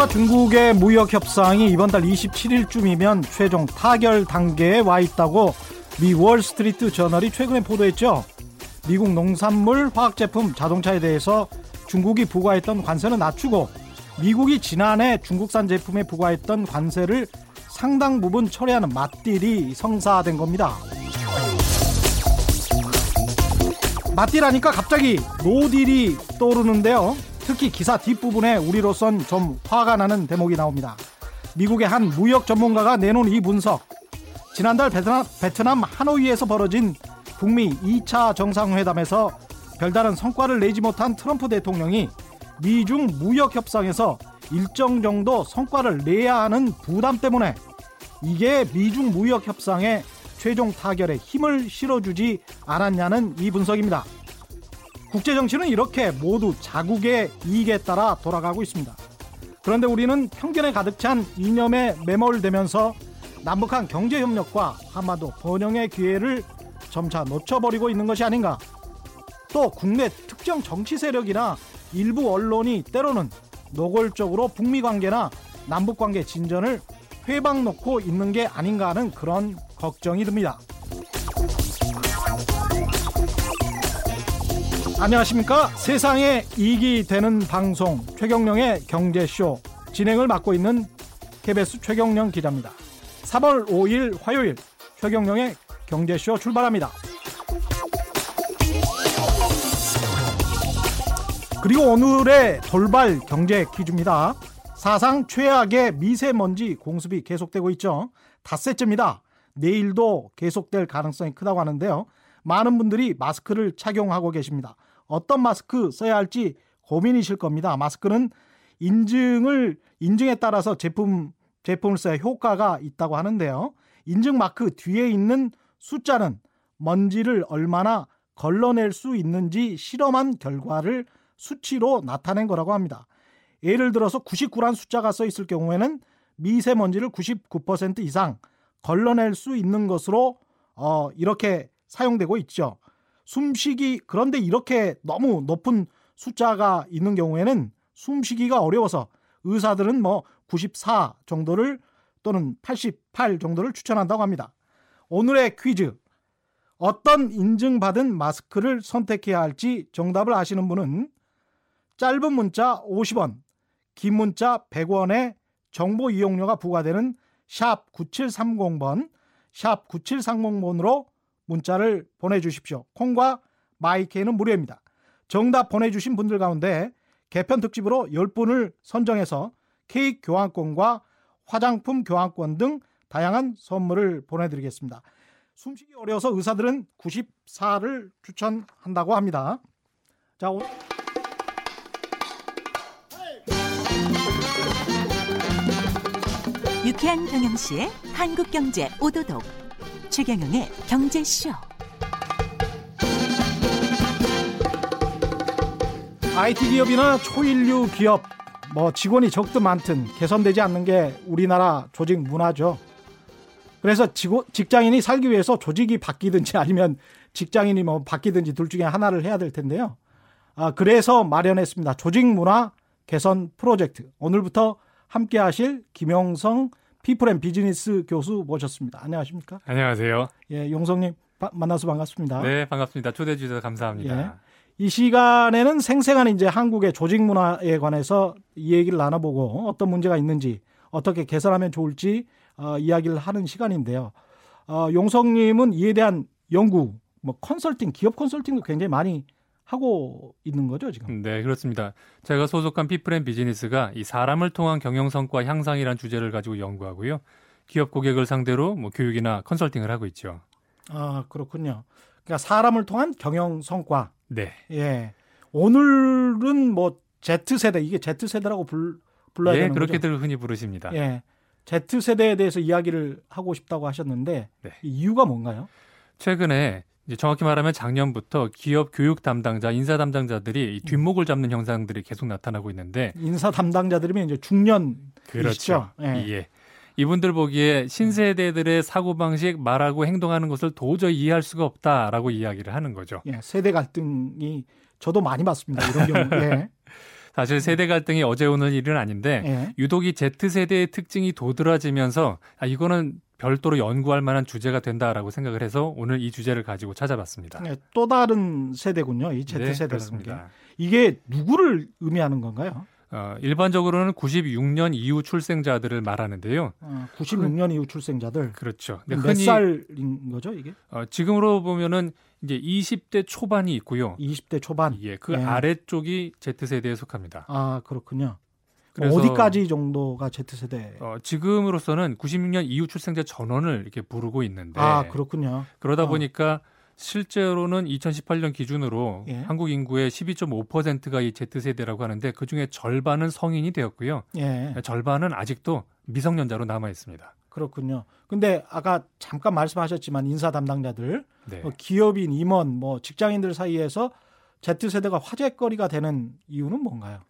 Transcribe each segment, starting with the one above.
미국과 중국의 무역 협상이 이번 달 27일쯤이면 최종 타결 단계에 와 있다고 미 월스트리트 저널이 최근에 보도했죠. 미국 농산물, 화학제품, 자동차에 대해서 중국이 부과했던 관세는 낮추고 미국이 지난해 중국산 제품에 부과했던 관세를 상당 부분 철회하는 맞딜이 성사된 겁니다. 맞딜하니까 갑자기 노딜이 떠오르는데요. 특히 기사 뒷부분에 우리로선 좀 화가 나는 대목이 나옵니다. 미국의 한 무역 전문가가 내놓은 이 분석. 지난달 베트남, 베트남 하노이에서 벌어진 북미 2차 정상회담에서 별다른 성과를 내지 못한 트럼프 대통령이 미중 무역 협상에서 일정 정도 성과를 내야 하는 부담 때문에 이게 미중 무역 협상의 최종 타결에 힘을 실어주지 않았냐는 이 분석입니다. 국제 정치는 이렇게 모두 자국의 이익에 따라 돌아가고 있습니다. 그런데 우리는 편견에 가득 찬 이념에 매몰되면서 남북한 경제 협력과 한반도 번영의 기회를 점차 놓쳐버리고 있는 것이 아닌가. 또 국내 특정 정치 세력이나 일부 언론이 때로는 노골적으로 북미 관계나 남북 관계 진전을 회방 놓고 있는 게 아닌가 하는 그런 걱정이 듭니다. 안녕하십니까? 세상에 이익이 되는 방송 최경령의 경제쇼. 진행을 맡고 있는 KBS 최경령 기자입니다. 3월 5일 화요일 최경령의 경제쇼 출발합니다 그리고 오늘의 돌발 경제 퀴즈입니다 사상 최악의 미세먼지 공습이 계속되고 있죠 닷새째입니다 내일도 계속될 가능성이 크다고 하는데요 많은 분들이 마스크를 착용하고 계십니다. 어떤 마스크 써야 할지 고민이실 겁니다. 마스크는 인증을 인증에 따라서 제품 제품을 써야 효과가 있다고 하는데요. 인증 마크 뒤에 있는 숫자는 먼지를 얼마나 걸러낼 수 있는지 실험한 결과를 수치로 나타낸 거라고 합니다. 예를 들어서 99란 숫자가 써 있을 경우에는 미세먼지를 99% 이상 걸러낼 수 있는 것으로 어, 이렇게 사용되고 있죠. 숨쉬기 그런데 이렇게 너무 높은 숫자가 있는 경우에는 숨쉬기가 어려워서 의사들은 뭐 94 정도를 또는 88 정도를 추천한다고 합니다. 오늘의 퀴즈. 어떤 인증받은 마스크를 선택해야 할지 정답을 아시는 분은 짧은 문자 50원, 긴 문자 100원의 정보 이용료가 부과되는 샵 9730번, 샵 9730번으로 문자를 보내주십시오. 콩과 마이케이는 무료입니다. 정답 보내주신 분들 가운데 개편 특집으로 10분을 선정해서 케이크 교환권과 화장품 교환권 등 다양한 선물을 보내드리겠습니다. 숨쉬기 어려워서 의사들은 94를 추천한다고 합니다. 자, 오... 유쾌한 경영시의 한국경제 오도독 최경영의 경제쇼. IT 기업이나 초인류 기업, 뭐 직원이 적든 많든 개선되지 않는 게 우리나라 조직 문화죠. 그래서 직장인이 살기 위해서 조직이 바뀌든지 아니면 직장인이 뭐 바뀌든지 둘 중에 하나를 해야 될 텐데요. 아, 그래서 마련했습니다. 조직 문화 개선 프로젝트. 오늘부터 함께 하실 김용성 피플앤 비즈니스 교수 모셨습니다. 안녕하십니까? 안녕하세요. 예, 용성님 만나서 반갑습니다. 네, 반갑습니다. 초대해 주셔서 감사합니다. 예. 이 시간에는 생생한 이제 한국의 조직 문화에 관해서 이 얘기를 나눠보고 어떤 문제가 있는지 어떻게 개선하면 좋을지 어, 이야기를 하는 시간인데요. 어, 용성님은 이에 대한 연구, 뭐 컨설팅, 기업 컨설팅도 굉장히 많이 하고 있는 거죠, 지금? 네, 그렇습니다. 제가 소속한 피플앤 비즈니스가 이 사람을 통한 경영 성과 향상이란 주제를 가지고 연구하고요. 기업 고객을 상대로 뭐 교육이나 컨설팅을 하고 있죠. 아, 그렇군요. 그러니까 사람을 통한 경영 성과. 네. 예. 오늘은 뭐 Z세대, 이게 Z세대라고 불, 불러야 예, 되는 거죠? 그렇게들 흔히 부르십니다. 예. Z세대에 대해서 이야기를 하고 싶다고 하셨는데 네. 이유가 뭔가요? 최근에 이제 정확히 말하면 작년부터 기업 교육 담당자, 인사 담당자들이 뒷목을 잡는 현상들이 계속 나타나고 있는데 인사 담당자들이면 이제 중년 그렇죠. 예. 예. 이분들 보기에 신세대들의 사고 방식, 말하고 행동하는 것을 도저히 이해할 수가 없다라고 이야기를 하는 거죠. 예, 세대 갈등이 저도 많이 봤습니다. 이런 경우. 예. 사실 세대 갈등이 어제 오는 일은 아닌데 예. 유독 이 Z세대의 특징이 도드라지면서 아, 이거는 별도로 연구할 만한 주제가 된다라고 생각을 해서 오늘 이 주제를 가지고 찾아봤습니다. 예, 또 다른 세대군요. 이 Z 네, 세대라는 게. 이게 누구를 의미하는 건가요? 어, 일반적으로는 96년 이후 출생자들을 말하는데요. 어, 96년 이후 출생자들. 그렇죠. 몇 살인 거죠, 이게? 어, 지금으로 보면은 이제 20대 초반이 있고요. 20대 초반. 예, 그 예. 아래쪽이 Z세대에 속합니다. 아, 그렇군요. 그래서 어디까지 정도가 Z세대? 어, 지금으로서는 96년 이후 출생자 전원을 이렇게 부르고 있는데 아, 그렇군요. 그러다 어. 보니까 실제로는 2018년 기준으로 예. 한국 인구의 12.5%가 이 Z세대라고 하는데 그 중에 절반은 성인이 되었고요. 예. 절반은 아직도 미성년자로 남아 있습니다. 그렇군요. 근데 아까 잠깐 말씀하셨지만 인사 담당자들, 네. 뭐 기업인, 임원, 뭐 직장인들 사이에서 Z세대가 화제거리가 되는 이유는 뭔가요?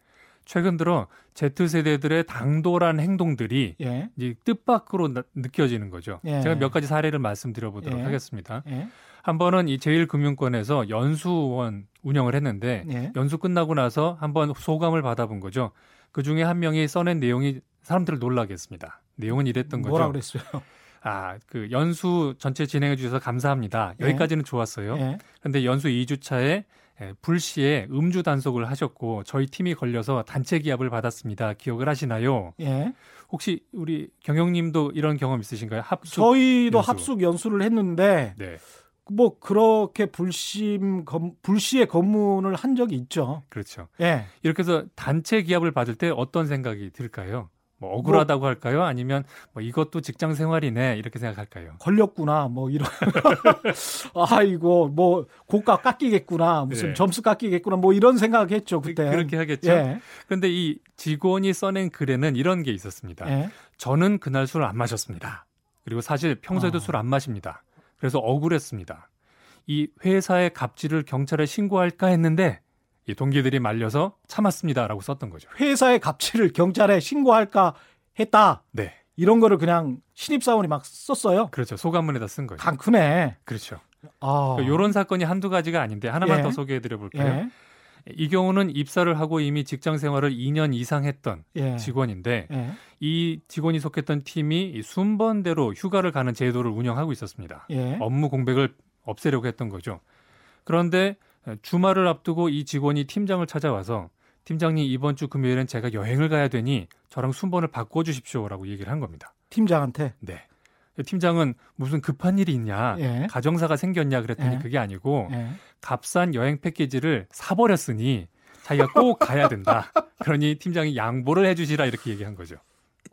최근 들어 Z세대들의 당돌한 행동들이 예. 이제 뜻밖으로 나- 느껴지는 거죠. 예. 제가 몇 가지 사례를 말씀드려 보도록 예. 하겠습니다. 예. 한 번은 이 제일금융권에서 연수원 운영을 했는데 예. 연수 끝나고 나서 한번 소감을 받아본 거죠. 그 중에 한 명이 써낸 내용이 사람들을 놀라게 했습니다. 내용은 이랬던 뭐라 거죠. 그랬어요? 아, 그 연수 전체 진행해 주셔서 감사합니다. 예. 여기까지는 좋았어요. 예. 근데 연수 2주차에 불시에 음주 단속을 하셨고 저희 팀이 걸려서 단체 기합을 받았습니다. 기억을 하시나요? 예. 혹시 우리 경영님도 이런 경험 있으신가요? 합숙. 저희도 연수. 합숙 연수를 했는데 네, 뭐 그렇게 불심 검, 불시에 검문을 한 적이 있죠. 그렇죠. 예. 이렇게 해서 단체 기합을 받을 때 어떤 생각이 들까요? 뭐 억울하다고 할까요? 아니면 뭐 이것도 직장 생활이네 이렇게 생각할까요? 걸렸구나 뭐 이런 아이고 뭐 고가 깎이겠구나 무슨 네. 점수 깎이겠구나 뭐 이런 생각했죠 그때 그렇게 하겠죠. 예. 그런데 이 직원이 써낸 글에는 이런 게 있었습니다. 예. 저는 그날 술 안 마셨습니다. 그리고 사실 평소에도 아. 술안 마십니다. 그래서 억울했습니다. 이 회사의 갑질을 경찰에 신고할까 했는데 이 동기들이 말려서 참았습니다라고 썼던 거죠. 회사의 갑질을 경찰에 신고할까 했다 네, 이런 거를 그냥 신입사원이 막 썼어요 그렇죠. 소감문에다 쓴 거죠. 강 크네 그렇죠. 아 이런 사건이 한두 가지가 아닌데 하나만 예. 더 소개해 드려 볼까요? 예. 이 경우는 입사를 하고 이미 직장 생활을 2년 이상 했던 예. 직원인데 예. 이 직원이 속했던 팀이 이 순번대로 휴가를 가는 제도를 운영하고 있었습니다. 예. 업무 공백을 없애려고 했던 거죠. 그런데 주말을 앞두고 이 직원이 팀장을 찾아와서 팀장님 이번 주 금요일엔 제가 여행을 가야 되니 저랑 순번을 바꿔 주십시오라고 얘기를 한 겁니다. 팀장한테 네. 팀장은 무슨 급한 일이 있냐, 예. 가정사가 생겼냐 그랬더니 예. 그게 아니고 예. 값싼 여행 패키지를 사버렸으니 자기가 꼭 가야 된다. 그러니 팀장이 양보를 해주시라 이렇게 얘기한 거죠.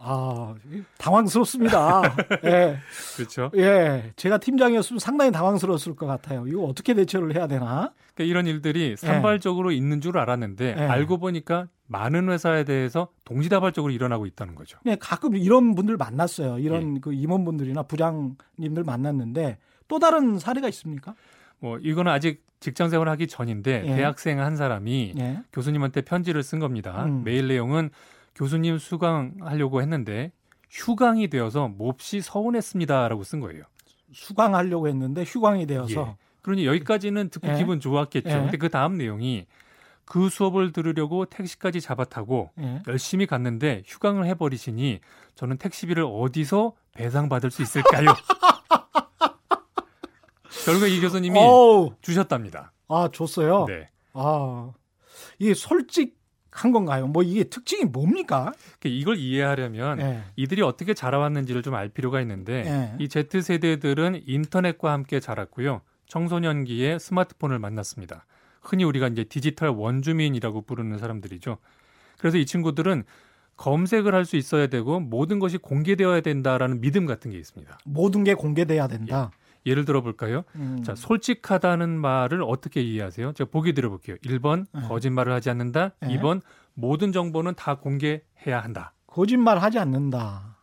아 당황스럽습니다 예. 그렇죠. 예, 제가 팀장이었으면 상당히 당황스러웠을 것 같아요. 이거 어떻게 대처를 해야 되나? 그러니까 이런 일들이 산발적으로 있는 줄 알았는데 예. 알고 보니까 많은 회사에 대해서 동시다발적으로 일어나고 있다는 거죠. 그냥 가끔 이런 분들 만났어요. 이런 그 임원분들이나 부장님들 만났는데 또 다른 사례가 있습니까? 뭐 이거는 아직 직장 생활을 하기 전인데 예. 대학생 한 사람이 예. 교수님한테 편지를 쓴 겁니다. 음. 메일 내용은 교수님 수강하려고 했는데 휴강이 되어서 몹시 서운했습니다라고 쓴 거예요. 수강하려고 했는데 휴강이 되어서 예. 그러니 여기까지는 듣고 예. 기분 좋았겠죠. 예. 근데 그 다음 내용이 그 수업을 들으려고 택시까지 잡아타고 예. 열심히 갔는데 휴강을 해버리시니 저는 택시비를 어디서 배상받을 수 있을까요? 결국 이 교수님이 어우, 주셨답니다. 아 줬어요. 네. 아 이게 솔직 한 건가요? 뭐 이게 특징이 뭡니까? 이걸 이해하려면 예. 이들이 어떻게 자라왔는지를 좀 알 필요가 있는데 예. 이 Z 세대들은 인터넷과 함께 자랐고요. 청소년기에 스마트폰을 만났습니다. 흔히 우리가 이제 디지털 원주민이라고 부르는 사람들이죠. 그래서 이 친구들은 검색을 할 수 있어야 되고 모든 것이 공개되어야 된다라는 믿음 같은 게 있습니다. 모든 게 공개돼야 된다. 예 를 들어 볼까요? 음. 자, 솔직하다는 말을 어떻게 이해하세요? 제가 보기 드려볼게요. 1번, 네. 거짓말을 하지 않는다. 네. 2번, 모든 정보는 다 공개해야 한다. 거짓말 하지 않는다.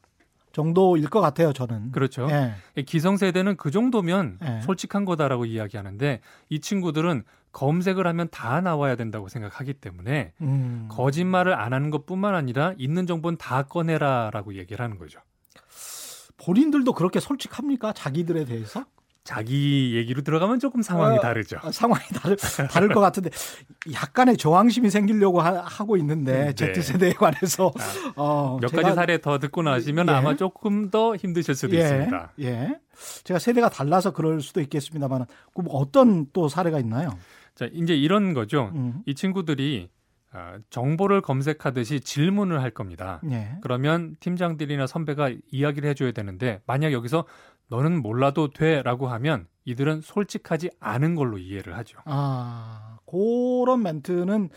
정도일 것 같아요, 저는. 그렇죠. 예. 기성세대는 그 정도면 예. 솔직한 거다라고 이야기하는데 이 친구들은 검색을 하면 다 나와야 된다고 생각하기 때문에 음. 거짓말을 안 하는 것뿐만 아니라 있는 정보는 다 꺼내라라고 얘기를 하는 거죠. 본인들도 그렇게 솔직합니까? 자기들에 대해서? 자기 얘기로 들어가면 조금 상황이 어, 다르죠. 아, 상황이 다를, 다를 것 같은데 약간의 저항심이 생기려고 하, 고 있는데 네. Z세대에 관해서 어, 몇 제가- 가지 사례 더 듣고 나시면 예. 아마 조금 더 힘드실 수도 예, 있습니다. 예. 제가 세대가 달라서 그럴 수도 있겠습니다만 그럼 어떤 또 사례가 있나요? 자, 이제 이런 거죠. 음. 이 친구들이 아, 정보를 검색하듯이 질문을 할 겁니다. 예. 그러면 팀장들이나 선배가 이야기를 해줘야 되는데 만약 여기서 너는 몰라도 돼라고 하면 이들은 솔직하지 않은 걸로 이해를 하죠. 아, 그런 멘트는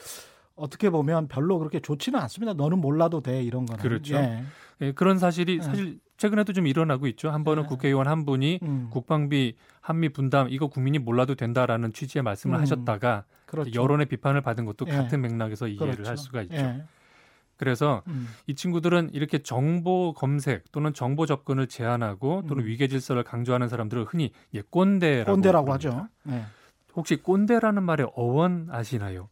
어떻게 보면 별로 그렇게 좋지는 않습니다. 너는 몰라도 돼 이런 거는. 그렇죠. 예. 예, 그런 사실이 네. 사실 최근에도 좀 일어나고 있죠. 한 번은 네. 국회의원 한 분이 음, 국방비 한미 분담 이거 국민이 몰라도 된다라는 취지의 말씀을 음, 하셨다가 그렇죠. 여론의 비판을 받은 것도 예. 같은 맥락에서 이해를 그렇죠. 할 수가 있죠. 예. 그래서 음, 이 친구들은 이렇게 정보 검색 또는 정보 접근을 제한하고 또는 음. 위계 질서를 강조하는 사람들을 흔히 예, 꼰대라고 꼰대라고. 하죠. 예. 혹시 꼰대라는 말의 어원 아시나요?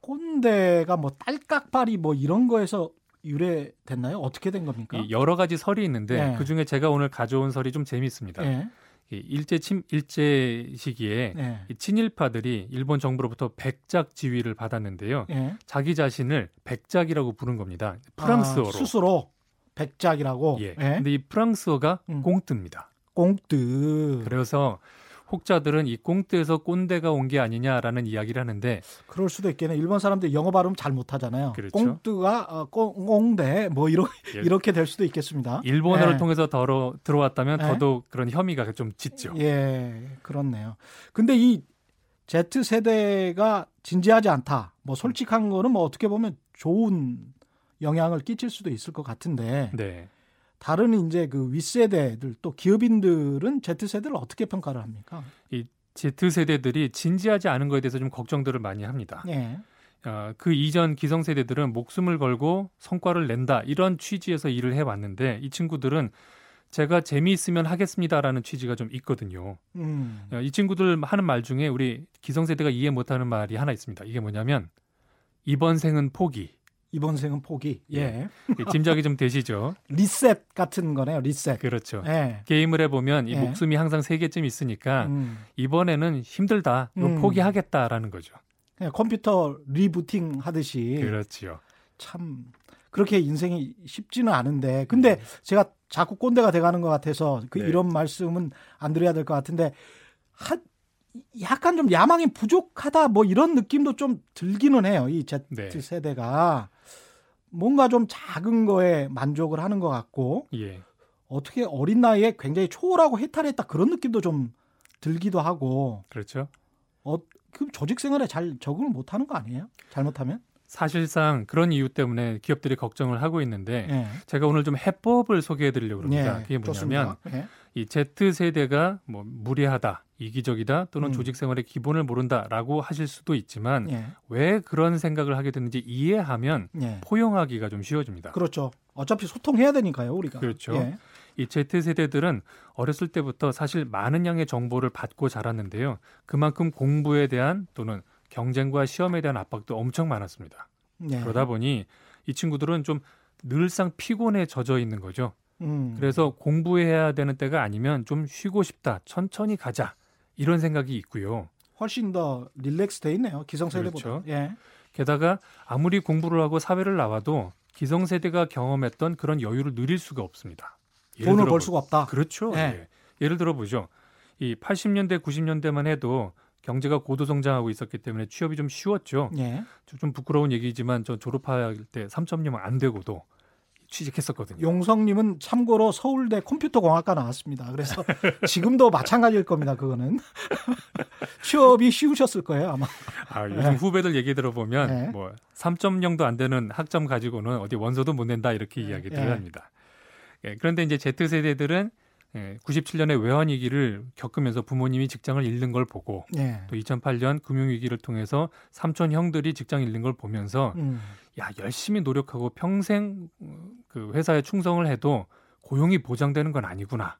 꼰대가 뭐 딸깍발이 뭐 이런 거에서 유래됐나요? 어떻게 된 겁니까? 이 여러 가지 설이 있는데 예. 그 중에 제가 오늘 가져온 설이 좀 재미있습니다. 예. 이 일제 침 일제 시기에 예. 이 친일파들이 일본 정부로부터 백작 지위를 받았는데요. 예. 자기 자신을 백작이라고 부른 겁니다. 프랑스어로. 아, 스스로 백작이라고. 예. 예. 근데 이 프랑스어가 음. 꽁뜨입니다. 꽁뜨. 그래서 혹자들은 이 꽁뜨에서 꼰대가 온 게 아니냐라는 이야기를 하는데 그럴 수도 있겠네. 일본 사람들 영어 발음 잘 못하잖아요. 그렇죠. 꽁뜨가 어, 꽁, 꽁대 뭐 이러, 예. 이렇게 될 수도 있겠습니다. 일본어를 예. 통해서 더러, 들어왔다면 예. 더더욱 그런 혐의가 좀 짙죠. 예, 그렇네요. 근데 이 Z 세대가 진지하지 않다. 뭐 솔직한 거는 뭐 어떻게 보면 좋은 영향을 끼칠 수도 있을 것 같은데 네. 다른 이제 그 윗세대들 또 기업인들은 Z 세대를 어떻게 평가를 합니까? Z 세대들이 진지하지 않은 거에 대해서 좀 걱정들을 많이 합니다. 예. 어, 그 이전 기성 세대들은 목숨을 걸고 성과를 낸다 이런 취지에서 일을 해왔는데 이 친구들은 제가 재미있으면 하겠습니다라는 취지가 좀 있거든요. 음. 어, 이 친구들 하는 말 중에 우리 기성 세대가 이해 못하는 말이 하나 있습니다. 이게 뭐냐면 이번 생은 포기. 이번 생은 포기. 예. 짐작이 좀 되시죠? 리셋 같은 거네요. 리셋. 그렇죠. 예. 게임을 해보면 이 예. 목숨이 항상 세 개쯤 있으니까 음. 이번에는 힘들다. 음. 포기하겠다라는 거죠. 그냥 컴퓨터 리부팅 하듯이 그렇지요. 참 그렇게 인생이 쉽지는 않은데 근데 제가 자꾸 꼰대가 돼가는 것 같아서 그 네. 이런 말씀은 안 드려야 될 것 같은데 한 약간 좀 야망이 부족하다 뭐 이런 느낌도 좀 들기는 해요 이 Z 네. 세대가 뭔가 좀 작은 거에 만족을 하는 것 같고 예. 어떻게 어린 나이에 굉장히 초월하고 해탈했다 그런 느낌도 좀 들기도 하고 그렇죠. 어, 그 조직 생활에 잘 적응을 못 하는 거 아니에요? 잘못하면? 사실상 그런 이유 때문에 기업들이 걱정을 하고 있는데 예. 제가 오늘 좀 해법을 소개해 드리려고 합니다. 예, 그게 뭐냐면 좋습니다. 예. 이 Z 세대가 뭐 무례하다, 이기적이다 또는 음. 조직 생활의 기본을 모른다라고 하실 수도 있지만 예. 왜 그런 생각을 하게 됐는지 이해하면 예. 포용하기가 좀 쉬워집니다. 그렇죠. 어차피 소통해야 되니까요, 우리가. 그렇죠. 예. 이 Z 세대들은 어렸을 때부터 사실 많은 양의 정보를 받고 자랐는데요. 그만큼 공부에 대한 또는 경쟁과 시험에 대한 압박도 엄청 많았습니다. 예. 그러다 보니 이 친구들은 좀 늘상 피곤에 젖어 있는 거죠. 음. 그래서 공부해야 되는 때가 아니면 좀 쉬고 싶다, 천천히 가자 이런 생각이 있고요. 훨씬 더 릴렉스 돼 있네요. 기성세대보다. 그렇죠. 예. 게다가 아무리 공부를 하고 사회를 나와도 기성세대가 경험했던 그런 여유를 누릴 수가 없습니다. 예를 돈을 들어 벌 보- 수가 없다. 그렇죠. 예. 예. 예 를 들어 보죠. 이 80년대, 90년대만 해도 경제가 고도 성장하고 있었기 때문에 취업이 좀 쉬웠죠. 예. 좀- 좀 부끄러운 얘기지만 저 졸업할 때 3.0은 안 되고도 취직했었거든요. 용성님은 참고로 서울대 컴퓨터공학과 나왔습니다. 그래서 지금도 마찬가지일 겁니다. 그거는 취업이 쉬우셨을 거예요, 아마. 아, 요즘 예. 후배들 얘기 들어보면 예. 뭐 3.0도 안 되는 학점 가지고는 어디 원서도 못 낸다 이렇게 예. 이야기를 예. 합니다. 예, 그런데 이제 Z 세대들은 예, 97년에 외환 위기를 겪으면서 부모님이 직장을 잃는 걸 보고 예. 또 2008년 금융 위기를 통해서 삼촌 형들이 직장 잃는 걸 보면서 음. 야 열심히 노력하고 평생 어, 그 회사에 충성을 해도 고용이 보장되는 건 아니구나.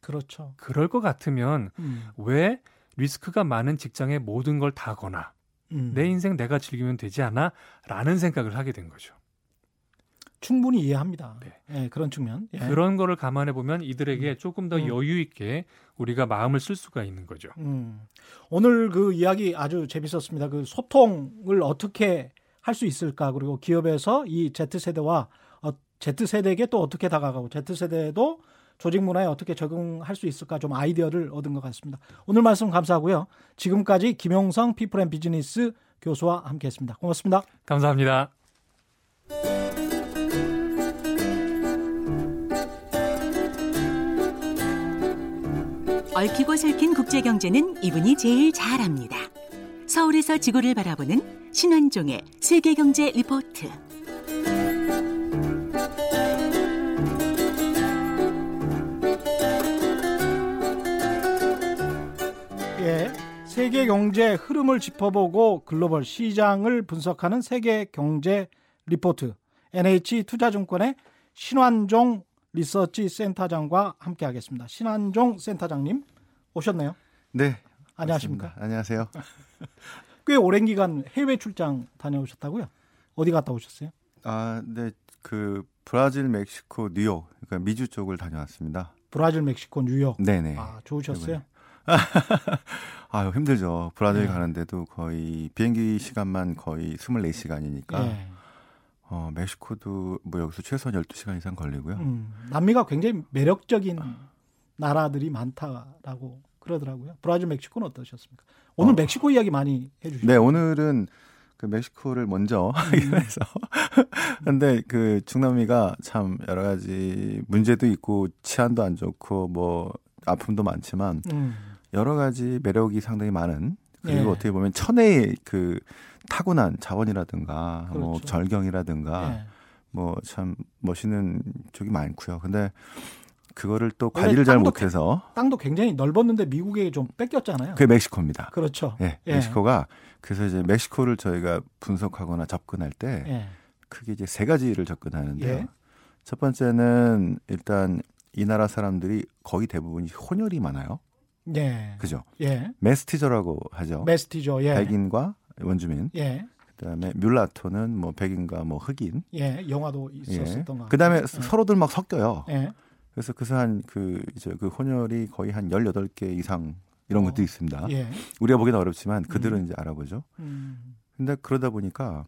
그렇죠. 그럴 것 같으면 음. 왜 리스크가 많은 직장에 모든 걸 다 거나 음. 내 인생 내가 즐기면 되지 않아? 라는 생각을 하게 된 거죠. 충분히 이해합니다. 네. 예, 그런 측면. 예. 그런 거를 감안해 보면 이들에게 조금 더 음. 여유 있게 우리가 마음을 쓸 수가 있는 거죠. 음. 오늘 그 이야기 아주 재밌었습니다. 그 소통을 어떻게 할 수 있을까? 그리고 기업에서 이 Z세대와 어, Z세대에게 또 어떻게 다가가고 Z세대도 조직 문화에 어떻게 적응할 수 있을까? 좀 아이디어를 얻은 것 같습니다. 오늘 말씀 감사하고요. 지금까지 김용성 피플앤 비즈니스 교수와 함께했습니다. 고맙습니다. 감사합니다. 얽히고 설킨 국제 경제는 이분이 제일 잘합니다. 서울에서 지구를 바라보는 신환종의 세계 경제 리포트. 예. 세계 경제 흐름을 짚어보고 글로벌 시장을 분석하는 세계 경제 리포트 NH 투자증권의 신환종 리서치 센터장과 함께하겠습니다. 신환종 센터장님 오셨네요. 네. 안녕하십니까? 맞습니다. 안녕하세요. 꽤 오랜 기간 해외 출장 다녀오셨다고요? 어디 갔다 오셨어요? 아, 네. 그 브라질, 멕시코, 뉴욕, 그러니까 미주 쪽을 다녀왔습니다. 브라질, 멕시코, 뉴욕. 네 네. 아 좋으셨어요? 아유 힘들죠. 브라질 네. 가는데도 거의 비행기 시간만 거의 24시간이니까 예. 어, 멕시코도 뭐 여기서 최소한 12시간 이상 걸리고요. 음, 남미가 굉장히 매력적인 나라들이 많다라고 그러더라고요. 브라질, 멕시코는 어떠셨습니까? 오늘 어. 멕시코 이야기 많이 해주시죠. 네, 오늘은 그 멕시코를 먼저 하기로 해서. 근데 그 중남미가 참 여러 가지 문제도 있고 치안도 안 좋고 뭐 아픔도 많지만 음, 여러 가지 매력이 상당히 많은 그리고 예. 어떻게 보면 천혜의 그 타고난 자원이라든가 뭐 그렇죠. 절경이라든가 예. 뭐참 멋있는 쪽이 많고요. 근데 그거를 또 관리를 잘 못해서 땅도 굉장히 넓었는데 미국에 좀 뺏겼잖아요. 그게 멕시코입니다. 그렇죠. 예, 예. 멕시코가 그래서 이제 멕시코를 저희가 분석하거나 접근할 때 예. 크게 이제 세 가지를 접근하는데요. 예. 첫 번째는 일단 이 나라 사람들이 거의 대부분이 혼혈이 많아요. 예. 그죠? 예. 메스티저라고 하죠. 메스티죠. 예. 백인과 원주민. 예. 그다음에 뮬라토는 뭐 백인과 뭐 흑인. 예. 영화도 예. 있었었던 거. 그다음에 같아요. 서로들 막 섞여요. 예. 그래서 그래서 한 그 이제 그 혼혈이 거의 한 18개 이상 이런 어. 것도 있습니다. 예. 우리가 보기는 어렵지만 그들은 이제 알아보죠. 음. 근데 그러다 보니까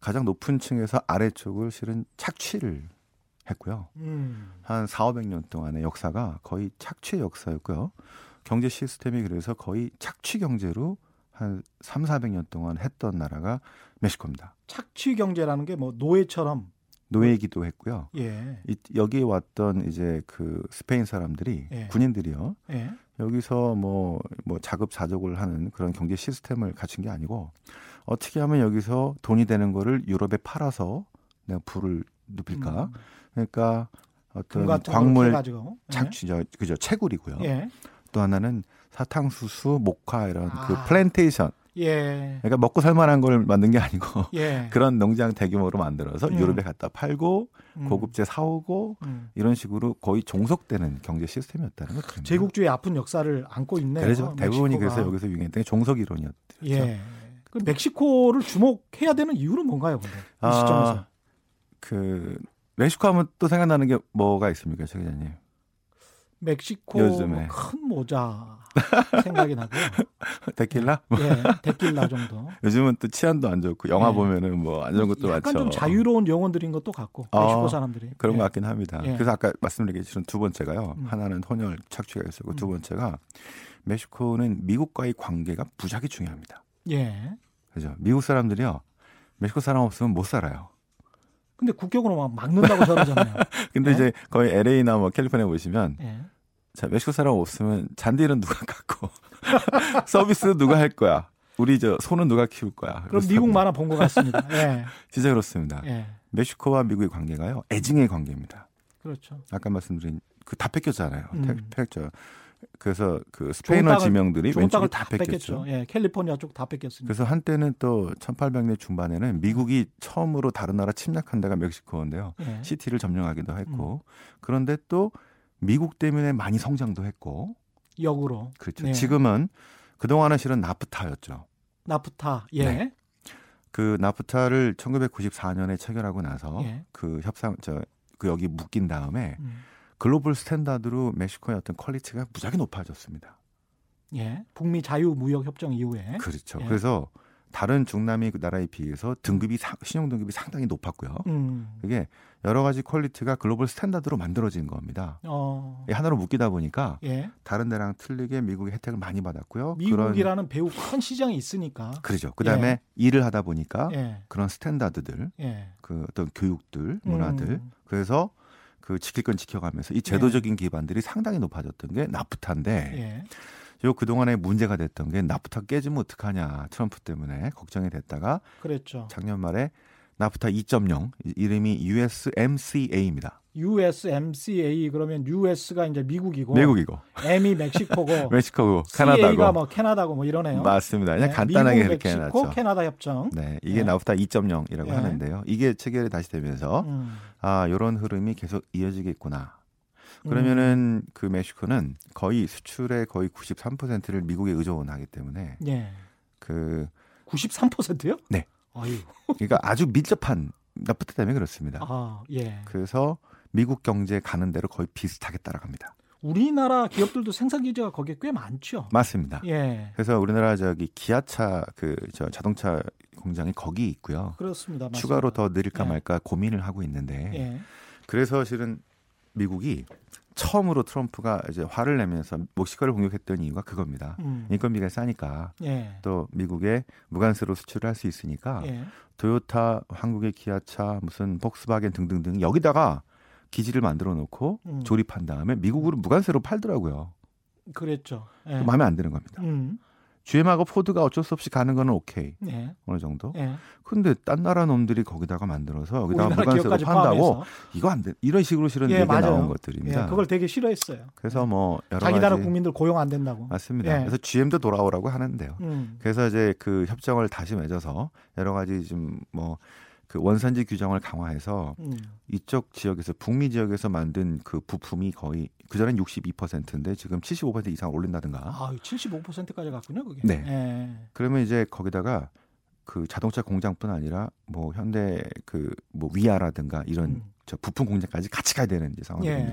가장 높은 층에서 아래쪽을 실은 착취를 했고요. 음. 한 4, 500년 동안의 역사가 거의 착취의 역사였고요. 경제 시스템이 그래서 거의 착취 경제로 한 3, 400년 동안 했던 나라가 멕시코입니다. 착취 경제라는 게 뭐 노예처럼 노예이기도 했고요. 예. 이, 여기에 왔던 이제 그 스페인 사람들이 예. 군인들이요. 예. 여기서 뭐, 뭐 자급 자족을 하는 그런 경제 시스템을 갖춘 게 아니고 어떻게 하면 여기서 돈이 되는 거를 유럽에 팔아서 내가 부를 높일까. 음. 그러니까 금 어떤 광물 가지고 착취죠. 그죠. 채굴이고요. 예. 또 하나는 사탕수수, 목화 이런 그 아. 플랜테이션. 예. 그러니까 먹고 살만한 걸 만든 게 아니고 예. 그런 농장 대규모로 만들어서 음. 유럽에 갖다 팔고 음. 고급재 사오고 음. 이런 식으로 거의 종속되는 경제 시스템이었다는 거죠. 제국주의 아픈 역사를 안고 있네요. 그래서 대부분이. 그래서 여기서 유행했던 게 종속 이론이었죠. 예. 그 멕시코를 주목해야 되는 이유는 뭔가요, 근데? 이 시점에서. 아, 그 멕시코 하면 또 생각나는 게 뭐가 있습니까, 최 기자님? 멕시코 요즘에. 큰 모자 생각이 나고요. 데킬라? 예, 데킬라 정도. 요즘은 또 치안도 안 좋고 영화 예. 보면은 뭐 안 좋은 것도 약간 많죠. 좀 자유로운 영혼들인 것도 같고 아, 멕시코 사람들이 그런 예. 것 같긴 합니다. 예. 그래서 아까 말씀드린 두 번째가요. 음. 하나는 혼혈 착취가 있었고 두 음. 번째가 멕시코는 미국과의 관계가 무지하게 중요합니다. 예. 그죠? 미국 사람들이요. 멕시코 사람 없으면 못 살아요. 근데 국격으로 막 막는다고 저러잖아요. 근데 예? 이제 거의 LA나 뭐 캘리포니아 보시면 예. 자, 멕시코 사람 없으면 잔디는 누가 깎고 서비스 누가 할 거야. 우리 저 소는 누가 키울 거야. 그럼. 미국 만화 본 것 같습니다. 예. 진짜 그렇습니다. 예. 멕시코와 미국의 관계가요. 애증의 관계입니다. 그렇죠. 아까 말씀드린 그 다 뺏겼잖아요. 음. 태- 뺏겼죠. 그래서 그 스페인어 땅을- 지명들이 땅을 다 다 뺏겼죠. 뺏겼죠. 예, 캘리포니아 쪽 다 뺏겼으니까. 그래서 한때는 또 1800년 중반에는 미국이 처음으로 다른 나라 침략한 데가 멕시코인데요. 예. 시티를 점령하기도 했고 음. 그런데 또 미국 때문에 많이 성장도 했고 역으로. 그렇죠. 네. 지금은 그동안은 실은 나프타였죠. 나프타. 예. 네. 그 나프타를 1994년에 체결하고 나서 예. 그 협상 저 그 여기 묶인 다음에 음. global standard로 멕시코의 어떤 quality가 무지하게 높아졌습니다. 예. 북미 자유 무역 협정 이후에 그렇죠. 예. 그래서 다른 중남미 그 나라에 비해서 등급이 상- 신용 등급이 상당히 높았고요. 음. 이게 여러 가지 quality가 global standard로 만들어진 겁니다. 어. 이 하나로 묶이다 보니까 예. 다른 데랑 틀리게 미국의 혜택을 많이 받았고요. 그런 미국이라는 매우 큰 시장이 있으니까. 그렇죠. 그다음에 일을 하다 보니까 예. 그런 standard들, 예. 그 어떤 교육들, 문화들 음. 그래서 그 지킬 건 지켜가면서 이 제도적인 기반들이 상당히 높아졌던 게 나프타인데 예. 요 그동안에 문제가 됐던 게 나프타 깨지면 어떡하냐 트럼프 때문에 걱정이 됐다가 그랬죠. 작년 말에 나프타 2.0 이- 이름이 USMCA입니다. USMCA 그러면 US가 이제 미국이고 미국이고 M이 멕시코고 멕시코고 CA가 캐나다고 뭐 캐나다고 뭐 이러네요. 맞습니다. 그냥 네, 간단하게 미국, 이렇게 멕시코, 해놨죠. 캐나다 협정. 네, 이게 네. 나프타 2.0이라고 네. 하는데요. 이게 체결이 다시 되면서 음. 아 이런 흐름이 계속 이어지겠구나. 음. 그러면은 그 멕시코는 거의 수출의 거의 93%를 미국에 의존하기 때문에 예. 그 93%요? 네. 아유. 그러니까 아주 밀접한 나프타 때문에 그렇습니다. 아, 예. 그래서 미국 경제 가는 대로 거의 비슷하게 따라갑니다. 우리나라 기업들도 생산 기지가 거기에 꽤 많죠. 맞습니다. 예. 그래서 우리나라 저기 기아차 그 저 자동차 공장이 거기 있고요. 그렇습니다. 맞습니다. 추가로 더 늘릴까 예. 말까 고민을 하고 있는데 예. 그래서 실은 미국이 처음으로 트럼프가 이제 화를 내면서 멕시코를 공격했던 이유가 그겁니다. 음. 인건비가 싸니까 예. 또 미국에 무관세로 수출을 할 수 있으니까 예. 토요타, 한국의 기아차, 무슨 폭스바겐 등등등 여기다가 기지를 만들어 놓고 음. 조립한 다음에 미국으로 무관세로 팔더라고요. 그랬죠. 예. 마음에 안 드는 겁니다. 음. GM하고 포드가 어쩔 수 없이 가는 거는 오케이 예. 어느 정도. 예. 근데 딴 나라 놈들이 거기다가 만들어서 여기다가 무관세로 판다고 포함해서. 이거 안 돼. 이런 식으로 실은 예, 얘기가 맞아요. 나온 것들입니다. 예, 그걸 되게 싫어했어요. 그래서 뭐 여러 자기 나라 국민들 고용 안 된다고. 맞습니다. 예. 그래서 GM도 돌아오라고 하는데요. 음. 그래서 이제 그 협정을 다시 맺어서 여러 가지 좀뭐 그 원산지 규정을 강화해서 음. 이쪽 지역에서 북미 지역에서 만든 그 부품이 거의 그 전엔 62%인데 지금 75% 이상 올린다든가. 아, 75%까지 갔군요, 그게. 네. 예. 그러면 이제 거기다가 그 자동차 공장뿐 아니라 뭐 현대 그 뭐 위아라든가 이런 음. 저 부품 공장까지 같이 가야 되는 상황이 예.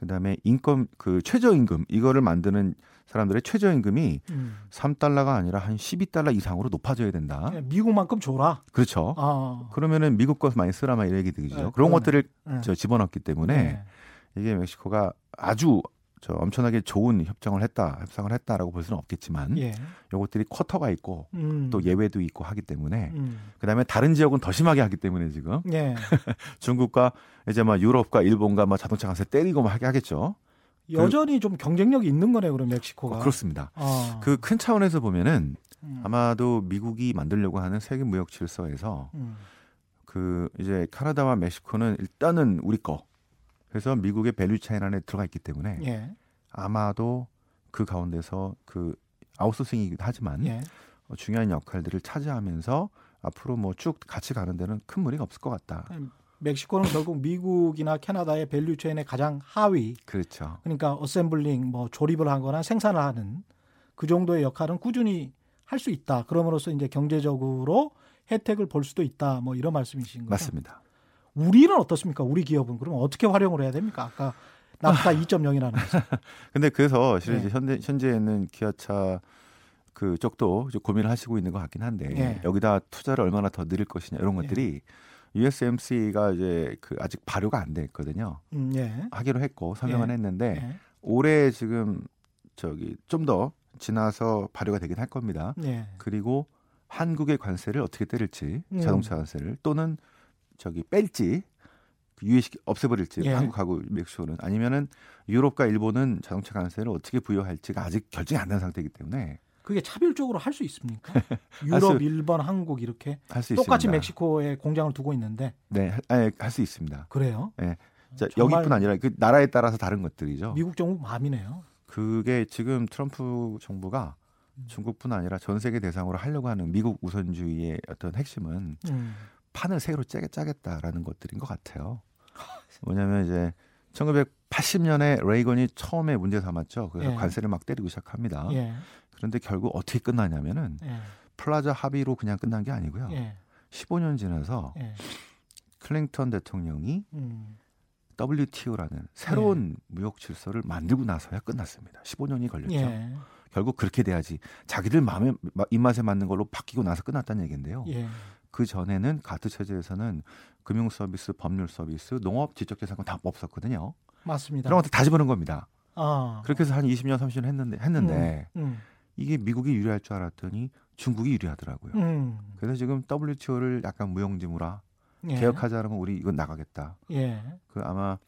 그다음에 인건 그 최저임금 이거를 만드는 사람들의 최저임금이 음. 3달러가 아니라 한 12달러 이상으로 높아져야 된다. 예, 미국만큼 줘라. 그렇죠. 아. 그러면 미국 거 많이 쓰라 막 이런 얘기 들죠. 네, 그런 그러네. 것들을 예. 저 집어넣기 때문에 예. 이게 멕시코가 아주 저 엄청나게 좋은 협정을 했다, 협상을 했다라고 볼 수는 없겠지만 예. 요것들이 쿼터가 있고 음. 또 예외도 있고 하기 때문에 음. 그다음에 다른 지역은 더 심하게 하기 때문에 지금 예. 중국과 이제 막 유럽과 일본과 막 자동차 관세 때리고 막 하게 하겠죠. 여전히 좀 경쟁력이 있는 거네요, 그럼 멕시코가. 어, 그렇습니다. 아. 그큰 차원에서 보면은 음. 아마도 미국이 만들려고 하는 세계 무역 질서에서 음. 그 이제 카나다와 멕시코는 일단은 우리 거. 그래서 미국의 value chain 안에 들어가 있기 때문에 예. 아마도 그 가운데서 그 아웃소싱이기도 하지만 예. 어, 중요한 역할들을 차지하면서 앞으로 뭐 쭉 같이 가는 데는 큰 무리가 없을 것 같다. 멕시코는 결국 미국이나 캐나다의 value chain의 가장 하위 그렇죠. 그러니까 assembling 뭐 조립을 하거나 생산을 하는 그 정도의 역할은 꾸준히 할 수 있다. 그럼으로써 이제 경제적으로 혜택을 볼 수도 있다. 뭐 이런 말씀이신 거죠. 맞습니다. 우리는 어떻습니까? 우리 기업은 그럼 어떻게 활용을 해야 됩니까? 아까 나프타 2.0이라는 거. 근데 그래서 실은 네. 현재 현재는 기아차 그 쪽도 이제 고민을 하시고 있는 것 같긴 한데 예. 여기다 투자를 얼마나 더 늘릴 것이냐 이런 예. 것들이 USMC가 이제 그 아직 발효가 안 돼 있거든요. 음, 예. 하기로 했고 서명은 예. 했는데 예. 올해 지금 저기 좀 더 지나서 발효가 되긴 할 겁니다. 예. 그리고 한국의 관세를 어떻게 때릴지 음. 자동차 관세를 또는 저기 뺄지 유예시 없애버릴지 예. 한국하고 멕시코는 아니면은 유럽과 일본은 자동차 관세를 어떻게 부여할지가 아직 결정이 안 된 상태이기 때문에 그게 차별적으로 할 수 있습니까? 할 유럽, 수- 일본, 한국 이렇게 똑같이 있습니다. 멕시코에 공장을 두고 있는데 네, 할 수 있습니다. 그래요? 자, 정말 여기뿐 아니라 그 나라에 따라서 다른 것들이죠. 미국 정부 마음이네요. 그게 지금 트럼프 정부가 음. 중국뿐 아니라 전 세계 대상으로 하려고 하는 미국 우선주의의 어떤 핵심은 음. 판을 새로 짜게 짜겠다라는 것들인 것 같아요. 뭐냐면 이제 1980년에 레이건이 처음에 문제 삼았죠. 그래서 예. 관세를 막 때리고 시작합니다. 예. 그런데 결국 어떻게 끝나냐면은 예. 플라자 합의로 그냥 끝난 게 아니고요. 예. 15년 지나서 예. 클린턴 대통령이 음. WTO라는 새로운 무역 질서를 만들고 나서야 끝났습니다. 15년이 걸렸죠. 예. 결국 그렇게 돼야지 자기들 마음에 마- 입맛에 맞는 걸로 바뀌고 나서 끝났다는 얘기인데요. 예. 그 전에는 가트 체제에서는 금융 서비스, 법률 서비스, 농업, 지적재산권 다 없었거든요. 맞습니다. 그런 것들 다 집어넣은 겁니다. 아. 그렇게 해서 한 20년, 30년 했는데 했는데 음. 이게 미국이 유리할 줄 알았더니 중국이 유리하더라고요. 음. 그래서 지금 WTO를 약간 무용지물화 예. 개혁하지 않으면 우리 이건 나가겠다. 예. 그 아마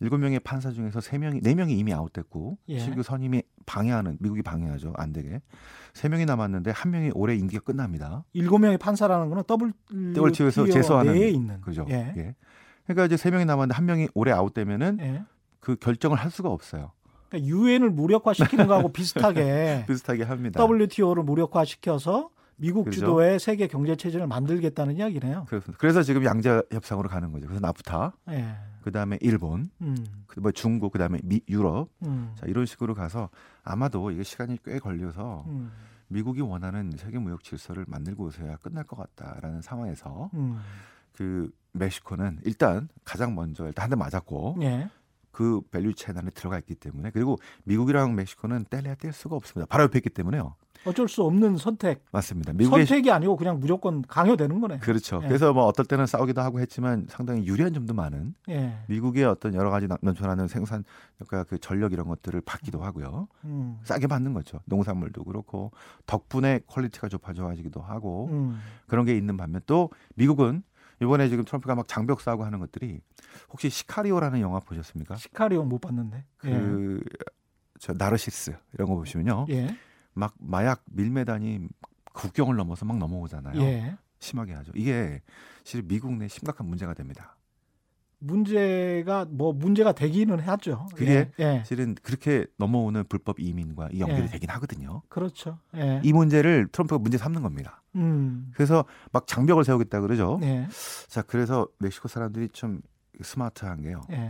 일곱 명의 판사 중에서 세 명이 네 명이 이미 아웃됐고 예. 실그 선임이 방해하는 미국이 방해하죠 안 되게 세 명이 남았는데 한 명이 올해 임기가 끝납니다. 일곱 명의 판사라는 거는 WTO에서 WTO 제소하는 내에 있는 그죠? 예. 예. 그러니까 이제 세 명이 남았는데 한 명이 올해 아웃되면은 예. 그 결정을 할 수가 없어요. 그러니까 유엔을 무력화시키는 거하고 비슷하게 비슷하게 합니다. WTO를 무력화시켜서 미국 그죠? 주도의 세계 경제 체제를 만들겠다는 이야기네요. 그렇습니다. 그래서 지금 양자 협상으로 가는 거죠. 그래서 나프타, 예. 그다음에 일본, 음. 중국, 그다음에 미, 유럽, 음. 자 이런 식으로 가서 아마도 이게 시간이 꽤 걸려서 음. 미국이 원하는 세계 무역 질서를 만들고 나서야 끝날 것 같다라는 상황에서 음. 그 멕시코는 일단 가장 먼저 일단 한 대 맞았고 예. 그 value chain 안에 들어가 있기 때문에 그리고 미국이랑 멕시코는 뗄래야 뗄 수가 없습니다. 바로 옆에 있기 때문에요. 어쩔 수 없는 선택. 맞습니다. 미국의 선택이 아니고 그냥 무조건 강요되는 거네. 그렇죠. 예. 그래서 뭐 어떨 때는 싸우기도 하고 했지만 상당히 유리한 점도 많은 예. 미국의 어떤 여러 가지 나- 넘쳐나는 생산 그러니까 그 전력 이런 것들을 받기도 하고요. 음. 싸게 받는 거죠. 농산물도 그렇고 덕분에 quality가 좋아 좋아지기도 하고 음. 그런 게 있는 반면 또 미국은 이번에 지금 트럼프가 막 장벽 쌓고 하는 것들이 혹시 시카리오라는 영화 보셨습니까? 시카리오 못 봤는데. 그저 나르코스 이런 거 보시면요. 예. 막 마약 밀매단이 국경을 넘어서 막 넘어오잖아요. 예. 심하게 하죠. 이게 사실 미국 내 심각한 문제가 됩니다. 문제가 뭐 문제가 되기는 하죠. 그게 예. 예. 사실은 그렇게 넘어오는 불법 이민과 이 연결이 예. 되긴 하거든요. 그렇죠. 예. 이 문제를 트럼프가 문제 삼는 겁니다. 음. 그래서 막 장벽을 세우겠다 그러죠. 예. 자, 그래서 멕시코 사람들이 좀 스마트한 게요. 예.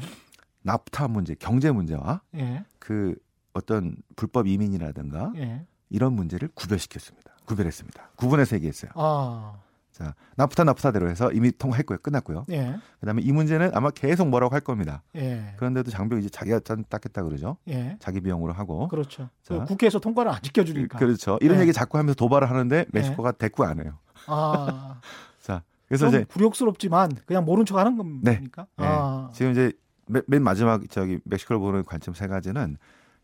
납타 문제, 경제 문제와 예. 그 어떤 불법 이민이라든가 예. 이런 문제를 구별시켰습니다. 구별했습니다. 구분해서 얘기했어요. 아. 자, 나프타 나프타대로 해서 이미 통과했고요. 끝났고요. 예. 그다음에 이 문제는 아마 계속 뭐라고 할 겁니다. 예. 그런데도 장벽 이제 자기가 짠 닦겠다 그러죠. 예. 자기 비용으로 하고. 그렇죠. 자. 그 국회에서 통과를 안 지켜 주니까. 그, 렇죠 이런 네. 얘기 자꾸 하면서 도발을 하는데 멕시코가 대꾸 안 해요. 아. 자, 그래서 좀 이제 굴욕스럽지만 그냥 모른 척 하는 겁니까? 네. 아. 지금 이제 맨, 맨 마지막 저기 멕시코를 보는 관점 세 가지는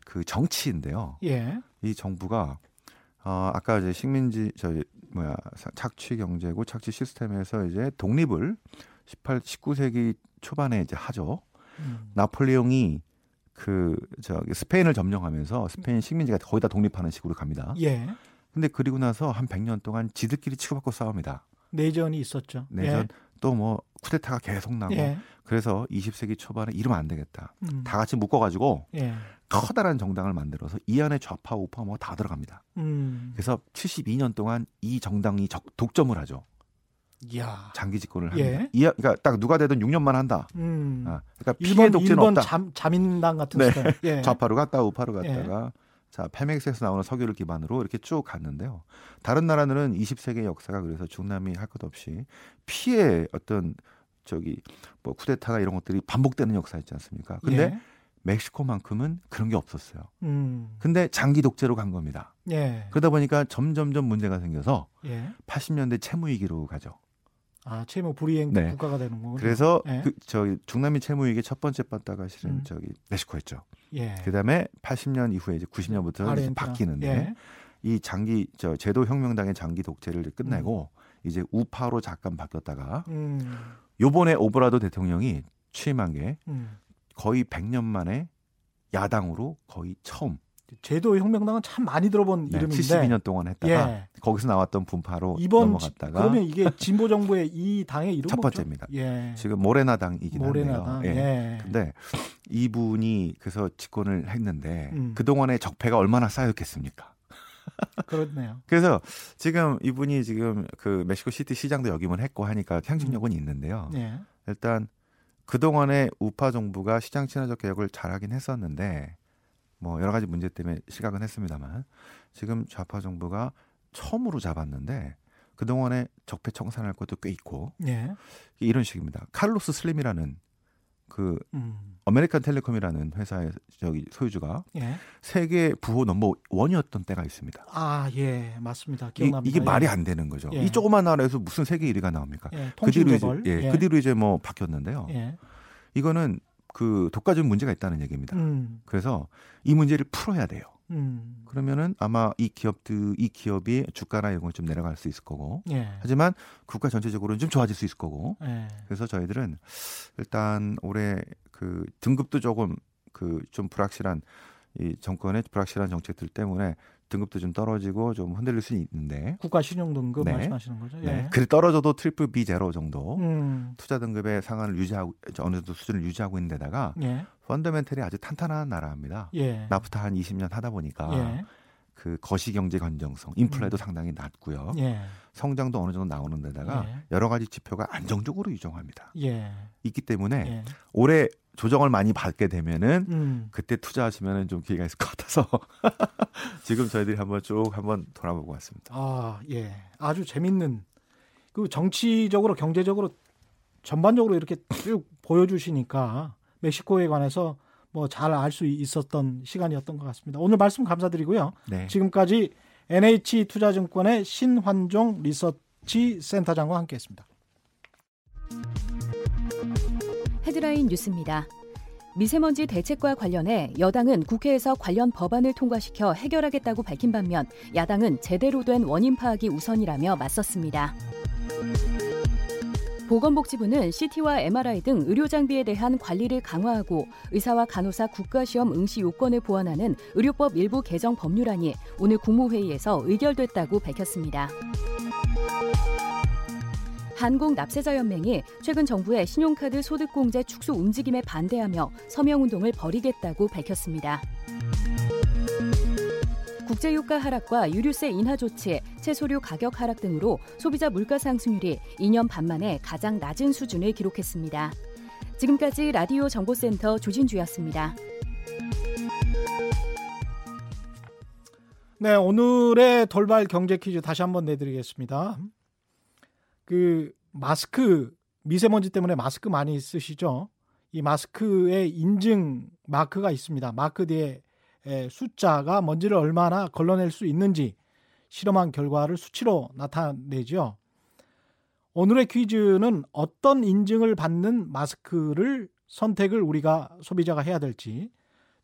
그 정치인데요. 예. 이 정부가 어, 아까 이제 식민지 저 뭐야 사- 착취 경제고 착취 시스템에서 이제 독립을 18, 19세기 초반에 이제 하죠. 음. 나폴레옹이 그 저기 스페인을 점령하면서 스페인 식민지가 거의 다 독립하는 식으로 갑니다. 예. 근데 그리고 나서 한 100년 동안 지들끼리 치고받고 싸웁니다. 내전이 있었죠. 내전 또뭐 쿠데타가 계속 나고 예. 예. 그래서 20세기 초반에 이러면 안 되겠다. 음. 다 같이 묶어가지고 예. 커다란 정당을 만들어서 이 안에 좌파 우파 뭐 다 들어갑니다. 음. 그래서 72년 동안 이 정당이 적, 독점을 하죠. 이야. 장기 집권을 예. 합니다. 이, 그러니까 딱 누가 되든 6년만 한다. 음. 아, 그러니까 피해 독재는 일본 없다. 잠, 자민당 같은 네. 스타일. 예. 좌파로 갔다 우파로 예. 갔다가 자 페맥스에서 나오는 석유를 기반으로 이렇게 쭉 갔는데요. 다른 나라들은 20세기 역사가 그래서 중남미 할 것 없이 피해 어떤 저기 뭐 쿠데타나 이런 것들이 반복되는 역사 있지 않습니까? 근데 예. 멕시코만큼은 그런 게 없었어요. 음. 근데 장기 독재로 간 겁니다. 예. 그러다 보니까 점점점 문제가 생겨서 예. 80년대 채무 위기로 가죠. 아, 채무 불이행 네. 국가가 되는 거군요. 그래서 예. 그 저기 중남미 채무 위기 첫 번째 빠따가 실은 음. 저기 멕시코였죠. 예. 그다음에 80년 이후에 이제 90년부터 이제 아르헨티나. 바뀌는데 예. 이 장기 저 제도 혁명당의 장기 독재를 끝내고 음. 이제 우파로 잠깐 바뀌었다가 음. 요번에 오브라도 대통령이 취임한 게 음. 거의 100년 만에 야당으로 거의 처음 제도 혁명당은 참 많이 들어본 네, 이름인데 72년 동안 했다가 예. 거기서 나왔던 분파로 이번 넘어갔다가 그러면 이게 진보 정부의 이 당의 이름 첫? 번째입니다. 예. 지금 모레나당이긴 모레나당. 한데요. 예. 예. 근데 이분이 그래서 집권을 했는데 음. 그 동안의 적폐가 얼마나 쌓였겠습니까? 그렇네요. 그래서 지금 이분이 지금 그 멕시코 시티 시장도 역임을 했고 하니까 행정력은 있는데요. 예. 일단 그 동안에 우파 정부가 시장 친화적 개혁을 잘하긴 했었는데 뭐 여러 가지 문제 때문에 실각은 했습니다만 지금 좌파 정부가 처음으로 잡았는데 그동안에 적폐 청산할 것도 꽤 있고 예. 이런 식입니다. 칼로스 슬림이라는 그 음. 아메리칸 텔레콤이라는 회사의 저기 소유주가 예. 세계 부호 넘버 원이었던 때가 있습니다. 아, 예. 맞습니다. 이, 기억납니다. 이 게 말이 예. 안 되는 거죠. 예. 이 조그만 나라에서 무슨 세계 1위가 나옵니까? 예. 그 뒤로 이제. 예, 그 뒤로 이제 뭐 바뀌었는데요. 예. 이거는 그 독과점 문제가 있다는 얘기입니다. 음. 그래서 이 문제를 풀어야 돼요. 음. 그러면은 아마 이 기업들 이 기업이 주가나 이런 건좀 내려갈 수 있을 거고 예. 하지만 국가 전체적으로는 좀 좋아질 수 있을 거고 예. 그래서 저희들은 일단 올해 그 등급도 조금 그 좀 불확실한 이 정권의 불확실한 정책들 때문에 등급도 좀 떨어지고 좀 흔들릴 수 있는데 국가 신용 등급 네. 말씀하시는 거죠? 예. 네. 그래 떨어져도 triple B 제로 정도 음. 투자 등급의 상한을 유지하고 어느 정도 수준을 유지하고 있는 데다가 예. 펀더멘털이 아주 탄탄한 나라입니다. 예. 나프타 한 20년 하다 보니까 예. 그 거시 경제 건전성, 인플레도 음. 상당히 낮고요. 예. 성장도 어느 정도 나오는 데다가 예. 여러 가지 지표가 안정적으로 유정합니다. 예. 있기 때문에 예. 올해 조정을 많이 받게 되면은 음. 그때 투자하시면은 좀 기회가 있을 것 같아서 지금 저희들이 한번 쭉 한번 돌아보고 왔습니다. 아, 예. 아주 재밌는 그 정치적으로 경제적으로 전반적으로 이렇게 쭉 보여주시니까 멕시코에 관해서 뭐 잘 알 수 있었던 시간이었던 것 같습니다. 오늘 말씀 감사드리고요. 네. 지금까지 NH 투자증권의 신환종 리서치 센터장과 함께했습니다. 헤드라인 뉴스입니다. 미세먼지 대책과 관련해 여당은 국회에서 관련 법안을 통과시켜 해결하겠다고 밝힌 반면 야당은 제대로 된 원인 파악이 우선이라며 맞섰습니다. 보건복지부는 CT와 MRI 등 의료 장비에 대한 관리를 강화하고 의사와 간호사 국가시험 응시 요건을 보완하는 의료법 일부 개정 법률안이 오늘 국무회의에서 의결됐다고 밝혔습니다. 한국납세자연맹이 최근 정부의 신용카드 소득공제 축소 움직임에 반대하며 서명운동을 벌이겠다고 밝혔습니다. 국제유가 하락과 유류세 인하 조치, 채소류 가격 하락 등으로 소비자 물가 상승률이 2년 반 만에 가장 낮은 수준을 기록했습니다. 지금까지 라디오 정보센터 조진주였습니다. 네, 오늘의 돌발 경제 퀴즈 다시 한번 내드리겠습니다. 그 마스크 미세먼지 때문에 마스크 많이 쓰시죠? 이 마스크에 인증 마크가 있습니다. 마크 뒤에 에, 숫자가 먼지를 얼마나 걸러낼 수 있는지 실험한 결과를 수치로 나타내죠. 오늘의 퀴즈는 어떤 인증을 받는 마스크를 선택을 우리가 소비자가 해야 될지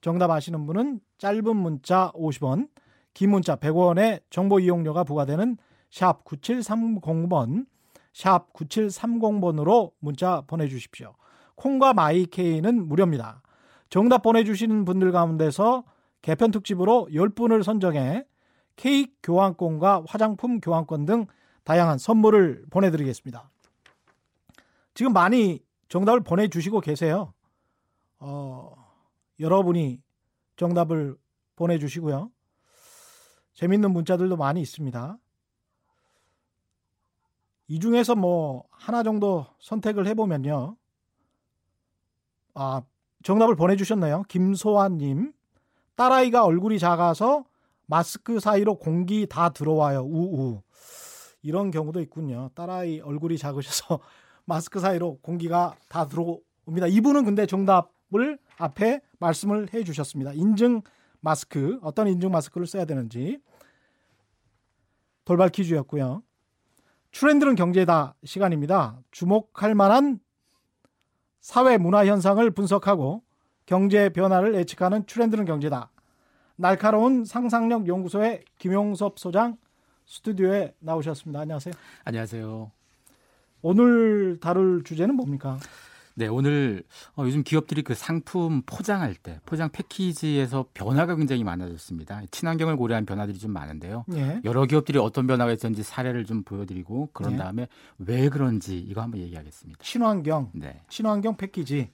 정답 아시는 분은 짧은 문자 50원, 긴 문자 100원의 정보 이용료가 부과되는 샵 9730번, 샵 9730번으로 문자 보내주십시오. 콩과 마이케이는 무료입니다. 정답 보내주시는 분들 가운데서 개편 특집으로 10분을 선정해 케이크 교환권과 화장품 교환권 등 다양한 선물을 보내드리겠습니다. 지금 많이 정답을 보내주시고 계세요. 어, 여러분이 정답을 보내주시고요. 재밌는 문자들도 많이 있습니다. 이 중에서 뭐 하나 정도 선택을 해보면요. 아, 정답을 보내주셨네요. 김소환님. 딸아이가 얼굴이 작아서 마스크 사이로 공기 다 들어와요. 우우. 이런 경우도 있군요. 딸아이 얼굴이 작으셔서 마스크 사이로 공기가 다 들어옵니다. 이분은 근데 정답을 앞에 말씀을 해 주셨습니다. 인증 마스크, 어떤 인증 마스크를 써야 되는지 돌발 퀴즈였고요. 트렌드는 경제다 시간입니다. 주목할 만한 사회 문화 현상을 분석하고 경제 변화를 예측하는 트렌드는 경제다. 날카로운 상상력 연구소의 김용섭 소장 스튜디오에 나오셨습니다. 안녕하세요. 안녕하세요. 오늘 다룰 주제는 뭡니까? 네, 오늘 어, 요즘 기업들이 그 상품 포장할 때 포장 패키지에서 변화가 굉장히 많아졌습니다. 친환경을 고려한 변화들이 좀 많은데요. 예. 여러 기업들이 어떤 변화가 있었는지 사례를 좀 보여드리고 그런 네. 다음에 왜 그런지 이거 한번 얘기하겠습니다. 친환경, 네. 친환경 패키지.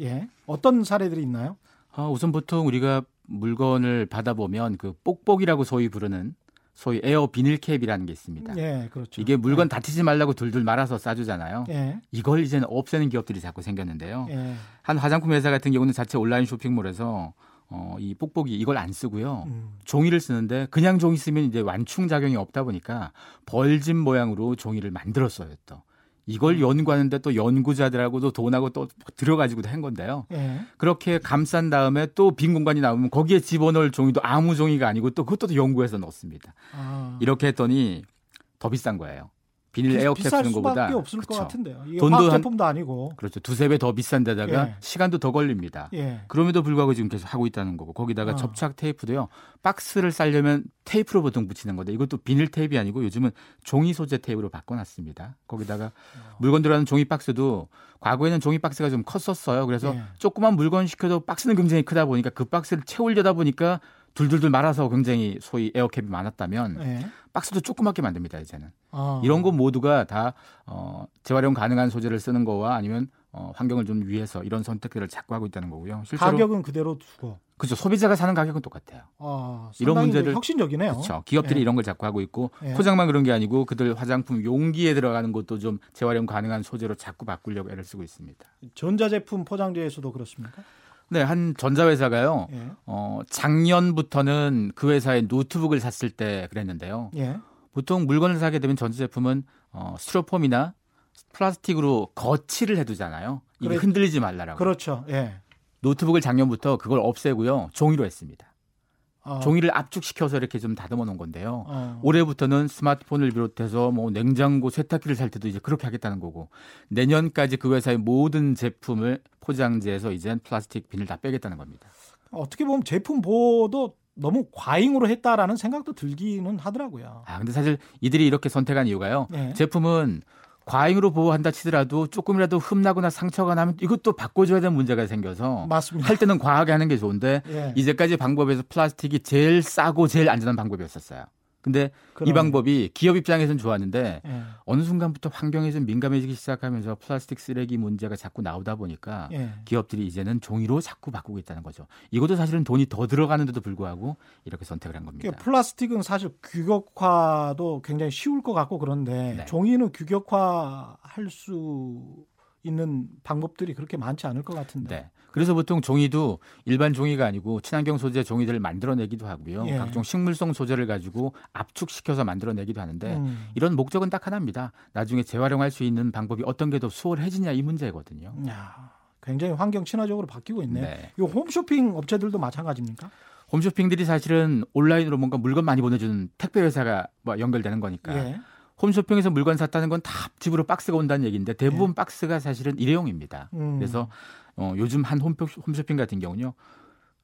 예. 어떤 사례들이 있나요? 어, 우선 보통 우리가 물건을 받아보면 그 뽁뽁이라고 소위 부르는 소위 에어 비닐캡이라는 게 있습니다. 예, 그렇죠. 이게 물건 다치지 말라고 둘둘 말아서 싸주잖아요. 예. 이걸 이제는 없애는 기업들이 자꾸 생겼는데요. 예. 한 화장품 회사 같은 경우는 자체 온라인 쇼핑몰에서 어, 이 뽁뽁이 이걸 안 쓰고요. 음. 종이를 쓰는데 그냥 종이 쓰면 이제 완충 작용이 없다 보니까 벌집 모양으로 종이를 만들었어요. 또 이걸 연구하는데 또 연구자들하고도 돈하고 또 들어가지고도 한 건데요. 예. 그렇게 감싼 다음에 또 빈 공간이 나오면 거기에 집어넣을 종이도 아무 종이가 아니고 또 그것도 또 연구해서 넣습니다. 아. 이렇게 했더니 더 비싼 거예요. 비닐 비- 에어캡 쓰는 것보다 없을 것 그쵸. 같은데요. 이게 돈도 제품도 아니고. 그렇죠. 두세 배 더 비싼 데다가 예. 시간도 더 걸립니다. 예. 그럼에도 불구하고 지금 계속 하고 있다는 거고 거기다가 어. 접착 테이프도요. 박스를 싸려면 테이프로 보통 붙이는 건데 이것도 비닐 테이프가 아니고 요즘은 종이 소재 테이프로 바꿔놨습니다. 거기다가 어. 물건 들어가는 종이 박스도 과거에는 종이 박스가 좀 컸었어요. 그래서 예. 조그만 물건 시켜도 박스는 굉장히 크다 보니까 그 박스를 채우려다 보니까 둘둘둘 말아서 굉장히 소위 에어캡이 많았다면 예. 박스도 조그맣게 만듭니다 이제는 아. 이런 것 모두가 다 어, 재활용 가능한 소재를 쓰는 거와 아니면 어, 환경을 좀 위해서 이런 선택들을 자꾸 하고 있다는 거고요. 실제로 가격은 그대로 두고. 그렇죠. 소비자가 사는 가격은 똑같아요. 아, 이런 문제를- 혁신적이네요. 그렇죠. 기업들이 예. 이런 걸 자꾸 하고 있고 예. 포장만 그런 게 아니고 그들 화장품 용기에 들어가는 것도 좀 재활용 가능한 소재로 자꾸 바꾸려고 애를 쓰고 있습니다. 전자제품 포장재에서도 그렇습니까? 네, 한 전자회사가요. 예. 어, 작년부터는 그 회사의 노트북을 샀을 때 그랬는데요. 예. 보통 물건을 사게 되면 전자 제품은 어, 스티로폼이나 플라스틱으로 거치를 해두잖아요. 이게 그래- 흔들리지 말라라고. 그렇죠. 예. 노트북을 작년부터 그걸 없애고요. 종이로 했습니다. 아, 종이를 압축시켜서 이렇게 좀 다듬어 놓은 건데요. 어. 올해부터는 스마트폰을 비롯해서 뭐 냉장고, 세탁기를 살 때도 이제 그렇게 하겠다는 거고 내년까지 그 회사의 모든 제품을 포장지에서 이젠 플라스틱 비닐 다 빼겠다는 겁니다. 어떻게 보면 제품 보호도 너무 과잉으로 했다라는 생각도 들기는 하더라고요. 아 근데 사실 이들이 이렇게 선택한 이유가요. 예. 제품은 과잉으로 보호한다 치더라도 조금이라도 흠나거나 상처가 나면 이것도 바꿔줘야 되는 문제가 생겨서 맞습니다. 할 때는 과하게 하는 게 좋은데 예. 이제까지 방법에서 플라스틱이 제일 싸고 제일 안전한 방법이었었어요. 근데 이 그러네. 방법이 기업 입장에서는 좋았는데 예. 어느 순간부터 환경에 좀 민감해지기 시작하면서 플라스틱 쓰레기 문제가 자꾸 나오다 보니까 예. 기업들이 이제는 종이로 자꾸 바꾸고 있다는 거죠. 이것도 사실은 돈이 더 들어가는데도 불구하고 이렇게 선택을 한 겁니다. 그러니까 플라스틱은 사실 규격화도 굉장히 쉬울 것 같고 그런데 네. 종이는 규격화할 수 있는 방법들이 그렇게 많지 않을 것 같은데. 네. 그래서 보통 종이도 일반 종이가 아니고 친환경 소재 종이들을 만들어내기도 하고요. 예. 각종 식물성 소재를 가지고 압축시켜서 만들어내기도 하는데 음. 이런 목적은 딱 하나입니다. 나중에 재활용할 수 있는 방법이 어떤 게 더 수월해지냐 이 문제거든요. 야, 굉장히 환경 친화적으로 바뀌고 있네요. 네. 이 홈쇼핑 업체들도 마찬가지입니까? 홈쇼핑들이 사실은 온라인으로 뭔가 물건 많이 보내주는 택배 회사가 뭐 연결되는 거니까 예. 홈쇼핑에서 물건 샀다는 건 다 집으로 박스가 온다는 얘기인데 대부분 박스가 사실은 일회용입니다. 음. 그래서 어, 요즘 한 홈쇼- 홈쇼핑 같은 경우는요.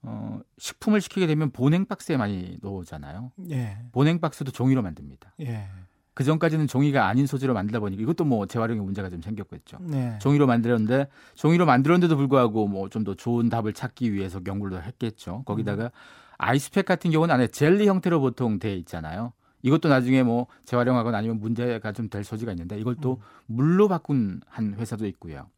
어, 식품을 시키게 되면 보냉 박스에 많이 넣잖아요. 예. 보냉 박스도 종이로 만듭니다. 예. 그 전까지는 종이가 아닌 소재로 만들다 보니까 이것도 뭐 재활용에 문제가 좀 생겼겠죠. 네. 종이로 만들었는데 종이로 만들었는데도 불구하고 뭐 좀 더 좋은 답을 찾기 위해서 연구를 했겠죠. 거기다가 아이스팩 같은 경우는 안에 젤리 형태로 보통 돼 있잖아요. 이것도 나중에 뭐 재활용하거나 아니면 문제가 좀 될 소지가 있는데 이걸 또 물로 바꾼 한 회사도 있고요.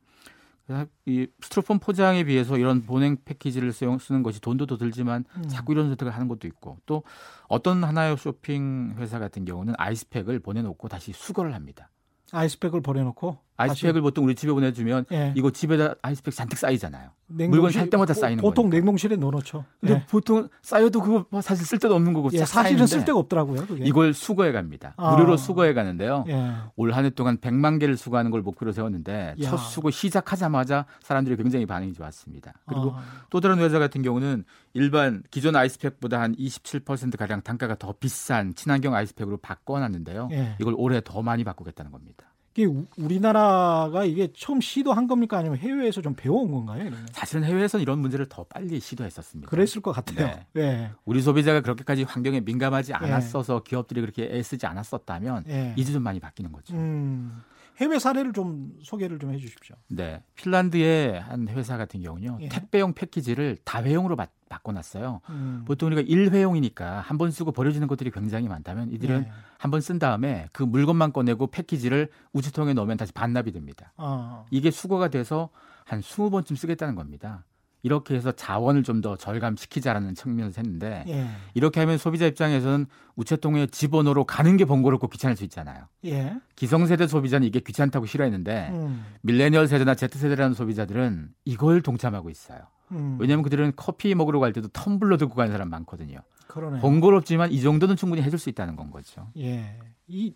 이 스티로폼 포장에 비해서 이런 보냉 패키지를 쓰용, 쓰는 것이 돈도 더 들지만 음. 자꾸 이런 선택을 하는 것도 있고 또 어떤 하나의 쇼핑 회사 같은 경우는 아이스팩을 보내놓고 다시 수거를 합니다. 아이스팩을 버려놓고 아이스팩을 보통 우리 집에 보내주면 예. 이거 집에다 아이스팩 잔뜩 쌓이잖아요. 냉동실- 물건 살 때마다 보- 쌓이는 보통 거니까. 냉동실에 넣어놓죠. 근데 예. 보통 쌓여도 그거 뭐 사실 쓸데도 없는 거고 예, 싹 사실은 쓸데가 없더라고요. 그게. 이걸 수거해 갑니다. 아. 무료로 수거해 가는데요. 예. 올한 해 동안 100만 개를 수거하는 걸 목표로 세웠는데 야. 첫 수거 시작하자마자 사람들이 굉장히 반응이 좋았습니다. 그리고 아, 또 다른 회사 같은 경우는 일반 기존 아이스팩보다 한 27% 가량 단가가 더 비싼 친환경 아이스팩으로 바꿔놨는데요. 예. 이걸 올해 더 많이 바꾸겠다는 겁니다. 이게 우- 우리나라가 이게 처음 시도한 겁니까 아니면 해외에서 좀 배워온 건가요? 이러면? 사실은 해외에서는 이런 문제를 더 빨리 시도했었습니다. 그랬을 것 같아요. 네. 예. 우리 소비자가 그렇게까지 환경에 민감하지 않았어서 기업들이 그렇게 애쓰지 않았었다면 예. 이제 좀 많이 바뀌는 거죠. 음. 해외 사례를 좀 소개를 좀 해주십시오. 네, 핀란드의 한 회사 같은 경우는요 예. 택배용 패키지를 다회용으로 바, 바꿔놨어요. 음. 보통 우리가 일회용이니까 한 번 쓰고 버려지는 것들이 굉장히 많다면 이들은 예. 한번 쓴 다음에 그 물건만 꺼내고 패키지를 우체통에 넣으면 다시 반납이 됩니다. 어. 이게 수거가 돼서 한 20번쯤 쓰겠다는 겁니다. 이렇게 해서 자원을 좀 더 절감시키자라는 측면에서 했는데 예. 이렇게 하면 소비자 입장에서는 우체통에 집어넣으러 가는 게 번거롭고 귀찮을 수 있잖아요. 예. 기성세대 소비자는 이게 귀찮다고 싫어했는데 음. 밀레니얼 세대나 Z세대라는 소비자들은 이걸 동참하고 있어요. 음. 왜냐하면 그들은 커피 먹으러 갈 때도 텀블러 들고 가는 사람 많거든요. 그러네. 번거롭지만 이 정도는 충분히 해줄 수 있다는 건 거죠. 예. 이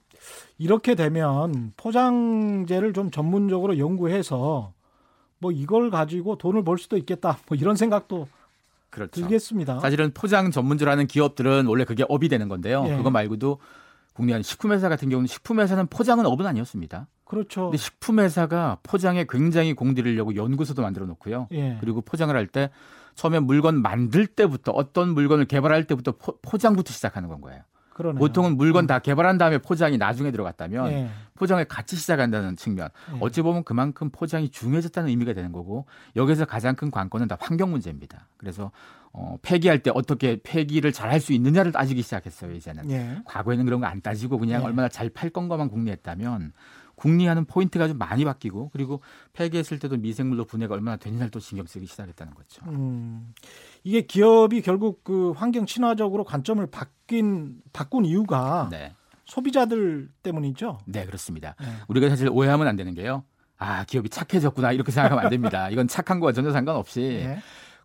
이렇게 되면 포장재를 좀 전문적으로 연구해서 뭐 이걸 가지고 돈을 벌 수도 있겠다. 뭐 이런 생각도 그렇죠. 들겠습니다. 사실은 포장 전문주라는 기업들은 원래 그게 업이 되는 건데요. 예. 그거 말고도 국내 한 식품회사 같은 경우는 식품회사는 포장은 업은 아니었습니다. 그렇죠. 근데 식품 회사가 포장에 굉장히 공들이려고 연구소도 만들어 놓고요. 예. 그리고 포장을 할 때 처음에 물건 만들 때부터 어떤 물건을 개발할 때부터 포장부터 시작하는 건 거예요. 그러네요. 보통은 물건 다 개발한 다음에 포장이 나중에 들어갔다면 예. 포장을 같이 시작한다는 측면. 예. 어찌 보면 그만큼 포장이 중요해졌다는 의미가 되는 거고 여기서 가장 큰 관건은 다 환경 문제입니다. 그래서 어, 폐기할 때 어떻게 폐기를 잘 할 수 있느냐를 따지기 시작했어요 이제는. 예. 과거에는 그런 거 안 따지고 그냥 예. 얼마나 잘 팔 건가만 궁리했다면 궁리하는 포인트가 좀 많이 바뀌고 그리고 폐기했을 때도 미생물로 분해가 얼마나 되느냐를 또 신경 쓰기 시작했다는 거죠. 음. 이게 기업이 결국 그 환경 친화적으로 관점을 바뀐 바꾼 이유가 네, 소비자들 때문이죠. 네 그렇습니다. 예. 우리가 사실 오해하면 안 되는 게요. 아 기업이 착해졌구나 이렇게 생각하면 안 됩니다. 이건 착한 거와 전혀 상관없이 예.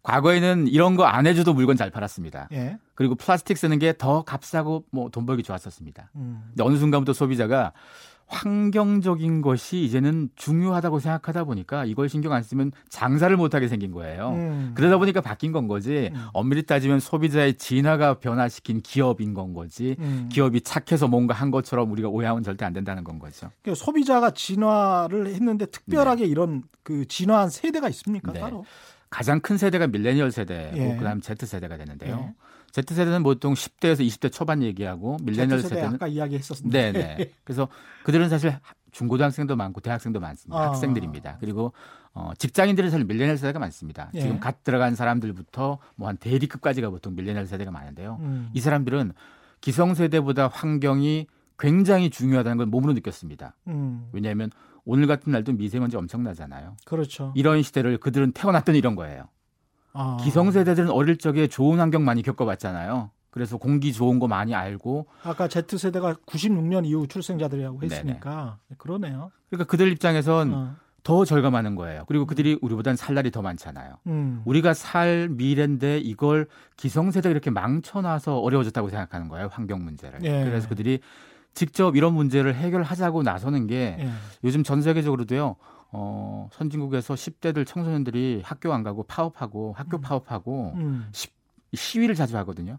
과거에는 이런 거 안 해줘도 물건 잘 팔았습니다. 예. 그리고 플라스틱 쓰는 게 더 값싸고 뭐 돈 벌기 좋았었습니다. 음. 근데 어느 순간부터 소비자가 환경적인 것이 이제는 중요하다고 생각하다 보니까 이걸 신경 안 쓰면 장사를 못하게 생긴 거예요. 음. 그러다 보니까 바뀐 건 거지. 음. 엄밀히 따지면 소비자의 진화가 변화시킨 기업인 건 거지. 음. 기업이 착해서 뭔가 한 것처럼 우리가 오해하면 절대 안 된다는 건 거죠. 그러니까 소비자가 진화를 했는데 특별하게 이런 그 진화한 세대가 있습니까? 네. 따로? 가장 큰 세대가 밀레니얼 세대고 예. 그다음 Z 세대가 되는데요. 예. Z 세대는 보통 10대에서 20대 초반 얘기하고 밀레니얼 세대 세대는 아까 이야기했었는데. 네네. 그래서 그들은 사실 하- 중고등학생도 많고 대학생도 많습니다. 아. 학생들입니다. 그리고 어, 직장인들은 사실 밀레니얼 세대가 많습니다. 예. 지금 갓 들어간 사람들부터 뭐 한 대리급까지가 보통 밀레니얼 세대가 많은데요. 음. 이 사람들은 기성세대보다 환경이 굉장히 중요하다는 걸 몸으로 느꼈습니다. 음. 왜냐하면 오늘 같은 날도 미세먼지 엄청나잖아요. 그렇죠. 이런 시대를 그들은 태어났더니 이런 거예요. 아. 기성세대들은 어릴 적에 좋은 환경 많이 겪어봤잖아요. 그래서 공기 좋은 거 많이 알고 아까 Z 세대가 96년 이후 출생자들이라고 네네. 했으니까 그러네요. 그러니까 그들 입장에선 어. 더 절감하는 거예요. 그리고 그들이 우리보단 살 날이 더 많잖아요. 음. 우리가 살 미래인데 이걸 기성세대가 이렇게 망쳐놔서 어려워졌다고 생각하는 거예요. 환경 문제를. 예. 그래서 그들이 직접 이런 문제를 해결하자고 나서는 게 예. 요즘 전 세계적으로도요. 어, 선진국에서 10대들 청소년들이 학교 안 가고 파업하고 학교 음. 파업하고 음. 시위를 자주 하거든요.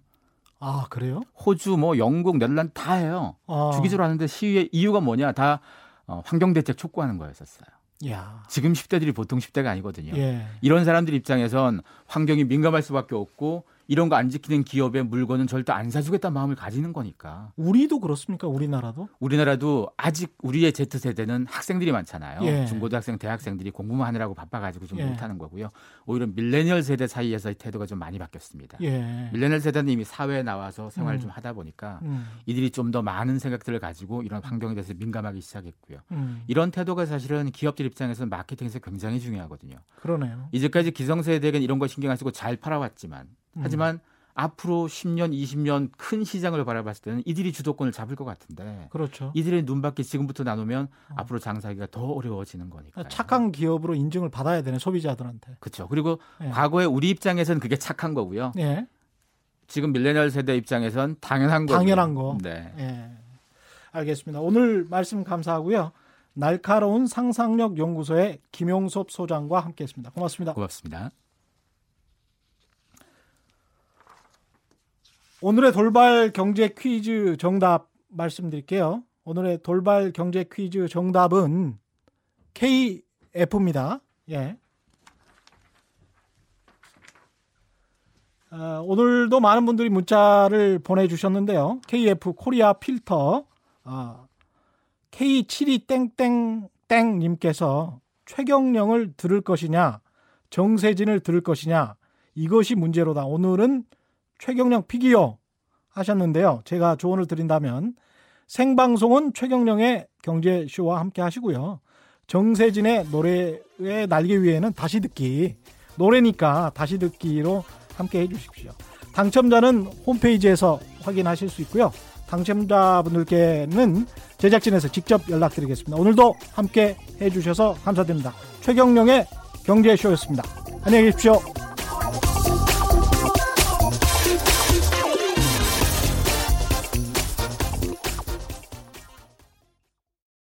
아 그래요? 호주, 뭐 영국, 네덜란드 다 해요. 아. 주기적으로 하는데 시위의 이유가 뭐냐? 다 어, 환경 대책 촉구하는 거였었어요. 야. 지금 10대들이 보통 10대가 아니거든요. 예. 이런 사람들 입장에선 환경이 민감할 수밖에 없고 이런 거 안 지키는 기업의 물건은 절대 안 사주겠다는 마음을 가지는 거니까 우리도 그렇습니까? 우리나라도? 우리나라도 아직 우리의 Z 세대는 학생들이 많잖아요. 예. 중고등학생, 대학생들이 공부만 하느라고 바빠가지고 좀 예. 못하는 거고요. 오히려 밀레니얼 세대 사이에서의 태도가 좀 많이 바뀌었습니다. 예. 밀레니얼 세대는 이미 사회에 나와서 생활을 음. 좀 하다 보니까 음. 이들이 좀 더 많은 생각들을 가지고 이런 환경에 대해서 민감하기 시작했고요. 음. 이런 태도가 사실은 기업들 입장에서 마케팅에서 굉장히 중요하거든요. 그러네요. 이제까지 기성세대에겐 이런 거 신경 안 쓰고 잘 팔아왔지만 음. 하지만 앞으로 10년, 20년 큰 시장을 바라봤을 때는 이들이 주도권을 잡을 것 같은데 그렇죠. 이들의 눈밖에 지금부터 나누면 앞으로 장사하기가 더 어려워지는 거니까. 어. 착한 기업으로 인증을 받아야 되네 소비자들한테. 그렇죠. 그리고 예. 과거에 우리 입장에서는 그게 착한 거고요. 예. 지금 밀레니얼 세대 입장에선 당연한 거. 당연한 거. 네. 예. 알겠습니다. 오늘 말씀 감사하고요. 날카로운 상상력 연구소의 김용섭 소장과 함께했습니다. 고맙습니다. 고맙습니다. 오늘의 돌발 경제 퀴즈 정답 말씀드릴게요. 오늘의 돌발 경제 퀴즈 정답은 KF입니다. 예. 아, 오늘도 많은 분들이 문자를 보내주셨는데요. KF 코리아 필터 아, K72땡땡땡님께서 최경령을 들을 것이냐, 정세진을 들을 것이냐, 이것이 문제로다. 오늘은 최경령 피기요 하셨는데요. 제가 조언을 드린다면 생방송은 최경령의 경제쇼와 함께 하시고요. 정세진의 노래의 날개 위에는 다시 듣기 노래니까 다시 듣기로 함께 해주십시오. 당첨자는 홈페이지에서 확인하실 수 있고요. 당첨자분들께는 제작진에서 직접 연락드리겠습니다. 오늘도 함께 해주셔서 감사드립니다. 최경령의 경제쇼였습니다. 안녕히 계십시오.